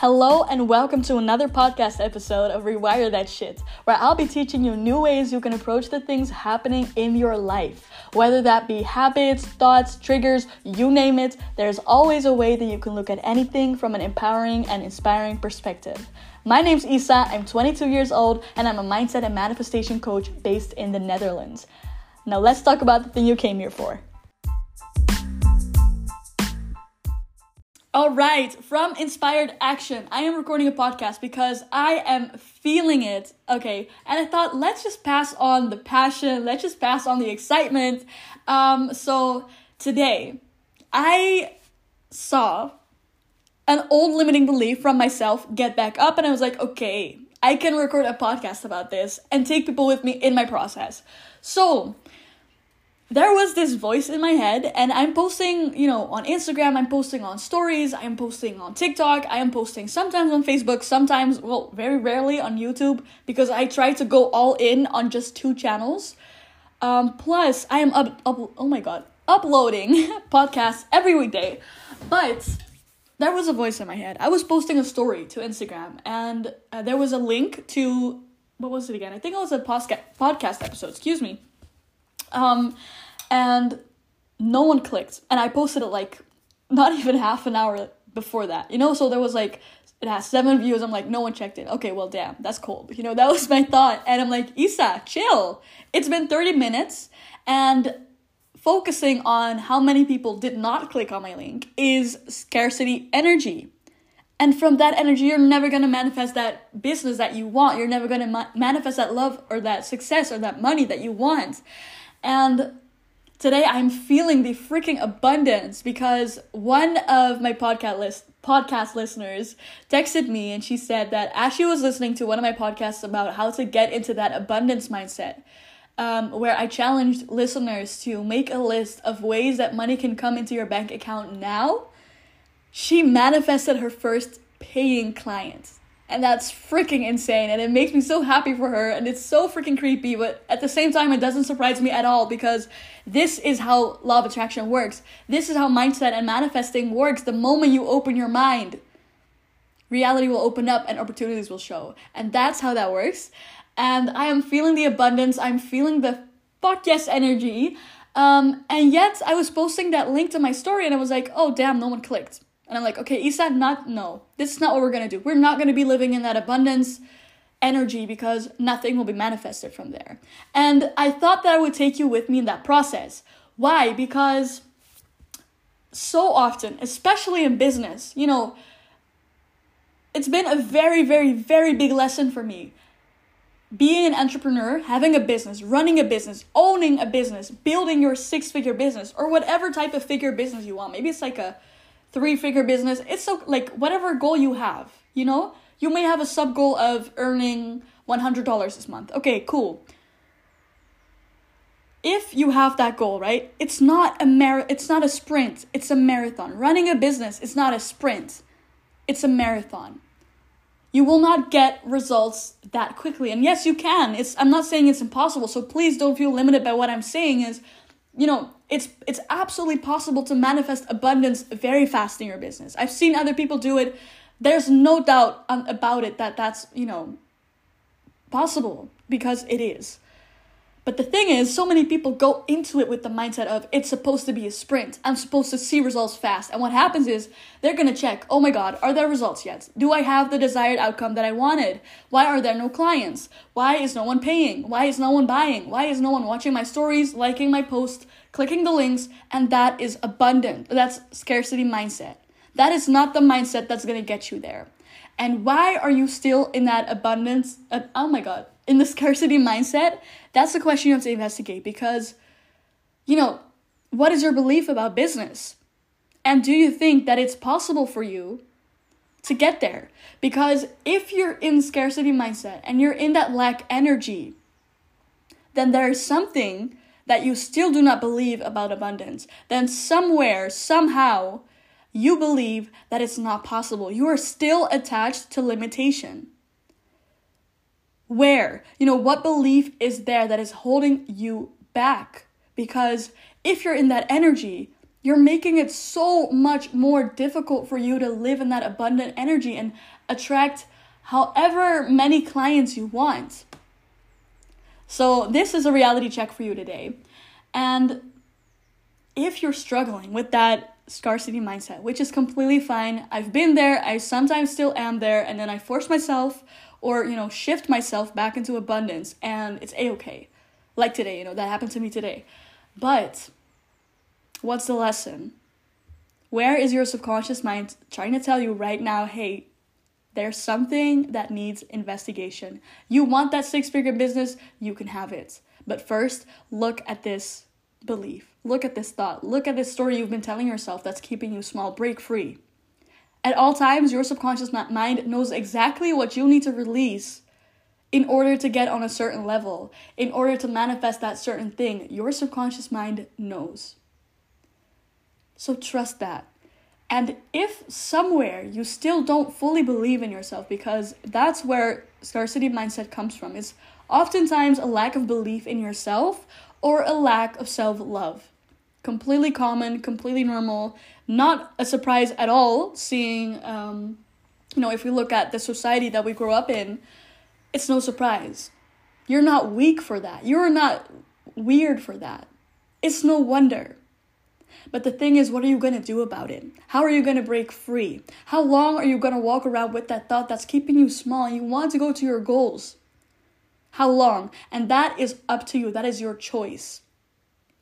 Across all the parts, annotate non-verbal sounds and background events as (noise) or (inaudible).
Hello and welcome to another podcast episode of Rewire That Shit, where I'll be teaching you new ways you can approach the things happening in your life. Whether that be habits, thoughts, triggers, you name it, there's always a way that you can look at anything from an empowering and inspiring perspective. My name's Isa, I'm 22 years old, and I'm a mindset and manifestation coach based in the Netherlands. Now let's talk about the thing you came here for. All right, from Inspired Action, I am recording a podcast because I am feeling it. Okay, and I thought let's just pass on the passion, let's just pass on the excitement. Um, so today, I saw an old limiting belief from myself get back up, and I was like, okay, I can record a podcast about this and take people with me in my process. So, there was this voice in my head and i'm posting you know on instagram i'm posting on stories i'm posting on tiktok i am posting sometimes on facebook sometimes well very rarely on youtube because i try to go all in on just two channels. Um, plus i am up, up oh my god uploading (laughs) podcasts every weekday. But there was a voice in my head. I was posting a story to instagram and uh, there was a link to what was it again? I think it was a podcast podcast episode excuse me um, and no one clicked. And I posted it like not (laughs) even half an hour before that, you know? So there was like, it has seven views. I'm like, no one checked it. Okay, well, damn, that's cold. You know, (laughs) that was my thought. And I'm like, Isa, chill. It's been 30 minutes and focusing on how many people did not click on my link is scarcity energy. And from that energy, you're never going to manifest that business that you want. You're never going to ma- manifest that love or that success or that money that you want. And today I'm feeling the freaking abundance because one of my podcast list podcast listeners texted me and she said that as she was listening to one of my podcasts about how to get into that abundance mindset, um, where I challenged listeners to make a list of ways that money can come into your bank account now, she manifested her first paying client. And that's freaking insane. And it makes me so happy for her. And it's so freaking creepy. But at the same time, it doesn't surprise me at all because this is how law of attraction works. This is how mindset and manifesting works. The moment you open your mind, reality will open up and opportunities will show. And that's how that works. And I am feeling the abundance. I'm feeling the fuck yes energy. Um, and yet I was posting that link to my story and I was like, oh damn, no one clicked. And I'm like, okay, Isa, not, no, this is not what we're gonna do. We're not gonna be living in that abundance energy because nothing will be manifested from there. And I thought that I would take you with me in that process. Why? Because so often, especially in business, you know, it's been a very, very, very big lesson for me. Being an entrepreneur, having a business, running a business, owning a business, building your six figure business, or whatever type of figure business you want. Maybe it's like a three figure business. It's so like whatever goal you have, you know? You may have a sub goal of earning $100 this month. Okay, cool. If you have that goal, right? It's not a mar- it's not a sprint, it's a marathon. Running a business is not a sprint. It's a marathon. You will not get results that quickly. And yes, you can. It's I'm not saying it's impossible. So please don't feel limited by what I'm saying is you know, it's it's absolutely possible to manifest abundance very fast in your business. I've seen other people do it. There's no doubt um, about it that that's, you know, possible because it is. But the thing is, so many people go into it with the mindset of it's supposed to be a sprint. I'm supposed to see results fast. And what happens is they're going to check, oh my God, are there results yet? Do I have the desired outcome that I wanted? Why are there no clients? Why is no one paying? Why is no one buying? Why is no one watching my stories, liking my posts, clicking the links? And that is abundant. That's scarcity mindset. That is not the mindset that's going to get you there. And why are you still in that abundance? Uh, oh my God, in the scarcity mindset? That's the question you have to investigate because, you know, what is your belief about business? And do you think that it's possible for you to get there? Because if you're in scarcity mindset and you're in that lack energy, then there is something that you still do not believe about abundance. Then somewhere, somehow, you believe that it's not possible. You are still attached to limitation. Where? You know, what belief is there that is holding you back? Because if you're in that energy, you're making it so much more difficult for you to live in that abundant energy and attract however many clients you want. So, this is a reality check for you today. And if you're struggling with that scarcity mindset, which is completely fine, I've been there, I sometimes still am there, and then I force myself or, you know, shift myself back into abundance, and it's a okay. Like today, you know, that happened to me today. But what's the lesson? Where is your subconscious mind trying to tell you right now, hey, there's something that needs investigation. You want that six figure business, you can have it. But first, look at this belief. Look at this thought. Look at this story you've been telling yourself that's keeping you small. Break free. At all times, your subconscious mind knows exactly what you need to release in order to get on a certain level, in order to manifest that certain thing. Your subconscious mind knows. So trust that. And if somewhere you still don't fully believe in yourself, because that's where scarcity mindset comes from, it's oftentimes a lack of belief in yourself or a lack of self love. Completely common, completely normal, not a surprise at all, seeing, um, you know, if we look at the society that we grow up in, it's no surprise. You're not weak for that. You're not weird for that. It's no wonder. But the thing is, what are you going to do about it? How are you going to break free? How long are you going to walk around with that thought that's keeping you small and you want to go to your goals? How long? And that is up to you. That is your choice.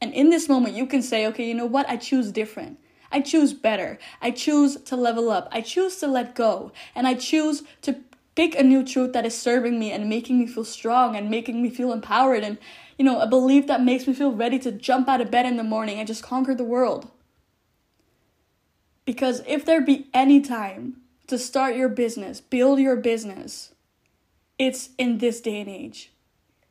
And in this moment, you can say, okay, you know what? I choose different. I choose better. I choose to level up. I choose to let go. And I choose to pick a new truth that is serving me and making me feel strong and making me feel empowered and you know, a belief that makes me feel ready to jump out of bed in the morning and just conquer the world. Because if there be any time to start your business, build your business, it's in this day and age.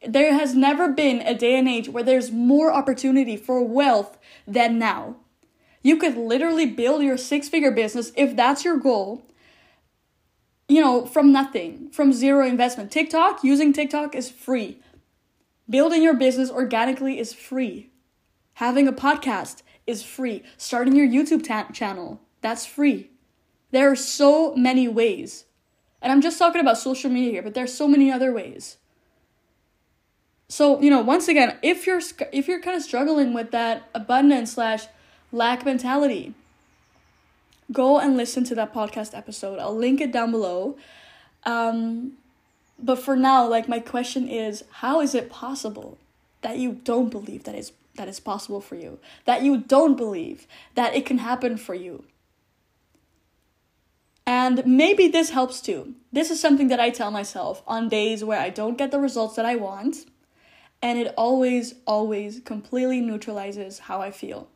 There has never been a day and age where there's more opportunity for wealth than now. You could literally build your six figure business if that's your goal, you know, from nothing, from zero investment. TikTok, using TikTok is free. Building your business organically is free. Having a podcast is free. Starting your YouTube ta- channel, that's free. There are so many ways. And I'm just talking about social media here, but there's so many other ways. So, you know, once again, if you're if you're kind of struggling with that abundance slash lack mentality, go and listen to that podcast episode. I'll link it down below. Um, but for now, like my question is, how is it possible that you don't believe that is that is possible for you? That you don't believe that it can happen for you? And maybe this helps too. This is something that I tell myself on days where I don't get the results that I want, and it always always completely neutralizes how I feel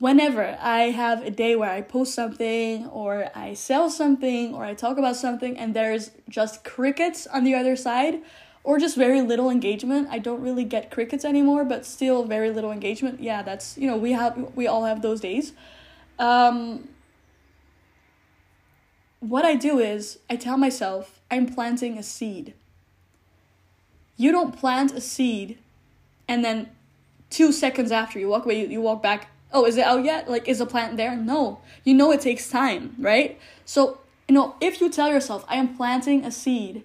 whenever I have a day where I post something or I sell something or I talk about something and there's just crickets on the other side or just very little engagement. I don't really get crickets anymore, but still very little engagement. Yeah, that's, you know, we have we all have those days. Um what I do is I tell myself I'm planting a seed. You don't plant a seed and then 2 seconds after you walk away you, you walk back oh, is it out yet? Like, is the plant there? No. You know it takes time, right? So, you know, if you tell yourself, I am planting a seed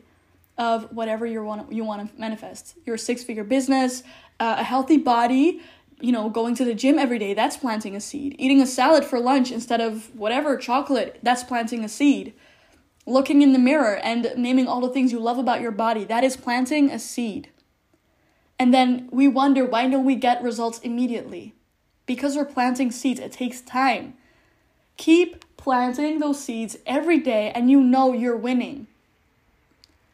of whatever you want you want to manifest, your six figure business, uh, a healthy body, you know, going to the gym every day, that's planting a seed. Eating a salad for lunch instead of whatever chocolate, that's planting a seed. Looking in the mirror and naming all the things you love about your body, that is planting a seed. And then we wonder why don't we get results immediately? because we're planting seeds, it takes time. Keep planting those seeds every day and you know you're winning.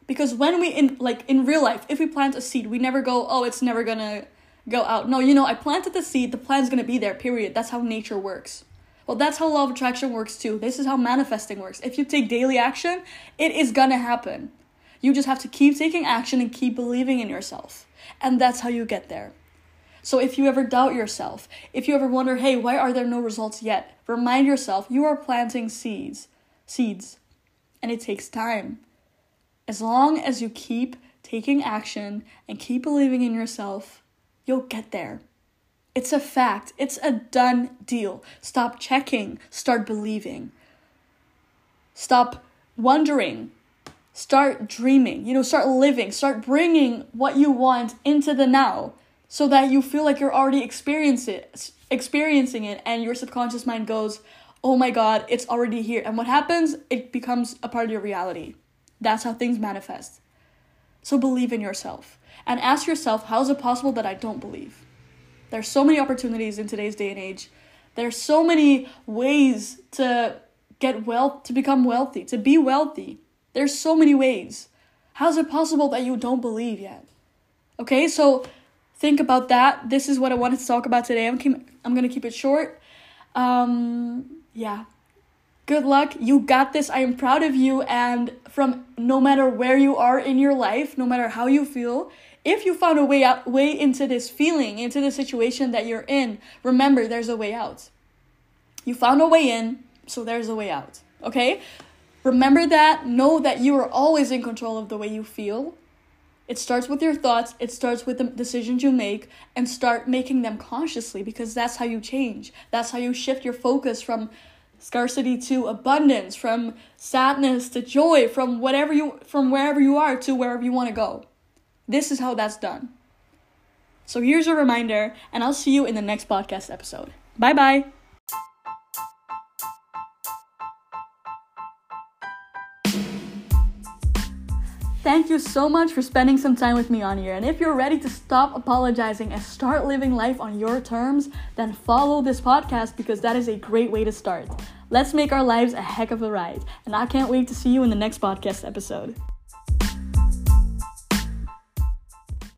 Because when we in like in real life, if we plant a seed, we never go, "Oh, it's never going to go out." No, you know, I planted the seed, the plant's going to be there, period. That's how nature works. Well, that's how law of attraction works too. This is how manifesting works. If you take daily action, it is to happen. You just have to keep taking action and keep believing in yourself. And that's how you get there. So if you ever doubt yourself, if you ever wonder, hey, why are there no results yet? Remind yourself you are planting seeds. Seeds. And it takes time. As long as you keep taking action and keep believing in yourself, you'll get there. It's a fact. It's a done deal. Stop checking. Start believing. Stop wondering. Start dreaming. You know, start living. Start bringing what you want into the now so that you feel like you're already experiencing it, experiencing it and your subconscious mind goes, "Oh my god, it's already here." And what happens? It becomes a part of your reality. That's how things manifest. So believe in yourself and ask yourself, how is it possible that I don't believe? There's so many opportunities in today's day and age. There's so many ways to get wealth, to become wealthy, to be wealthy. There's so many ways. How is it possible that you don't believe yet? Okay, so think about that. This is what I wanted to talk about today. I'm keep, I'm gonna keep it short. Um, yeah. Good luck. You got this. I am proud of you. And from no matter where you are in your life, no matter how you feel, if you found a way out way into this feeling into the situation that you're in remember there's a way out. You found a way in so there's a way out okay? Remember that know that you are always in control of the way you feel. It starts with your thoughts it starts with the decisions you make and start making them consciously because that's how you change. That's how you shift your focus from scarcity to abundance from sadness to joy from whatever you from wherever you are to wherever you want to go this is how that's done. So here's a reminder, and I'll see you in the next podcast episode. Bye bye. Thank you so much for spending some time with me on here. And if you're ready to stop apologizing and start living life on your terms, then follow this podcast because that is a great way to start. Let's make our lives a heck of a ride. And I can't wait to see you in the next podcast episode.